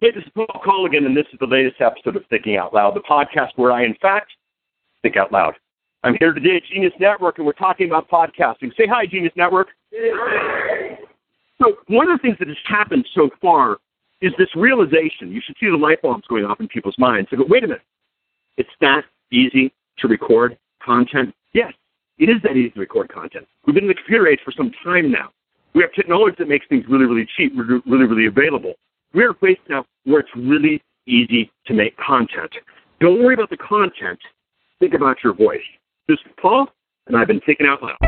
Hey, this is Paul Colligan, and this is the latest episode of Thinking Out Loud, the podcast where I, in fact, think out loud. I'm here today at Genius Network, and we're talking about podcasting. Say hi, Genius Network. So, one of the things that has happened so far is this realization. You should see the light bulbs going off in people's minds. They go, wait a minute, it's that easy to record content? Yes, it is that easy to record content. We've been in the computer age for some time now. We have technology that makes things really, really cheap, really, really, really available. We're a place now where it's really easy to make content. Don't worry about the content. Think about your voice. This is Paul, and I've been thinking out loud.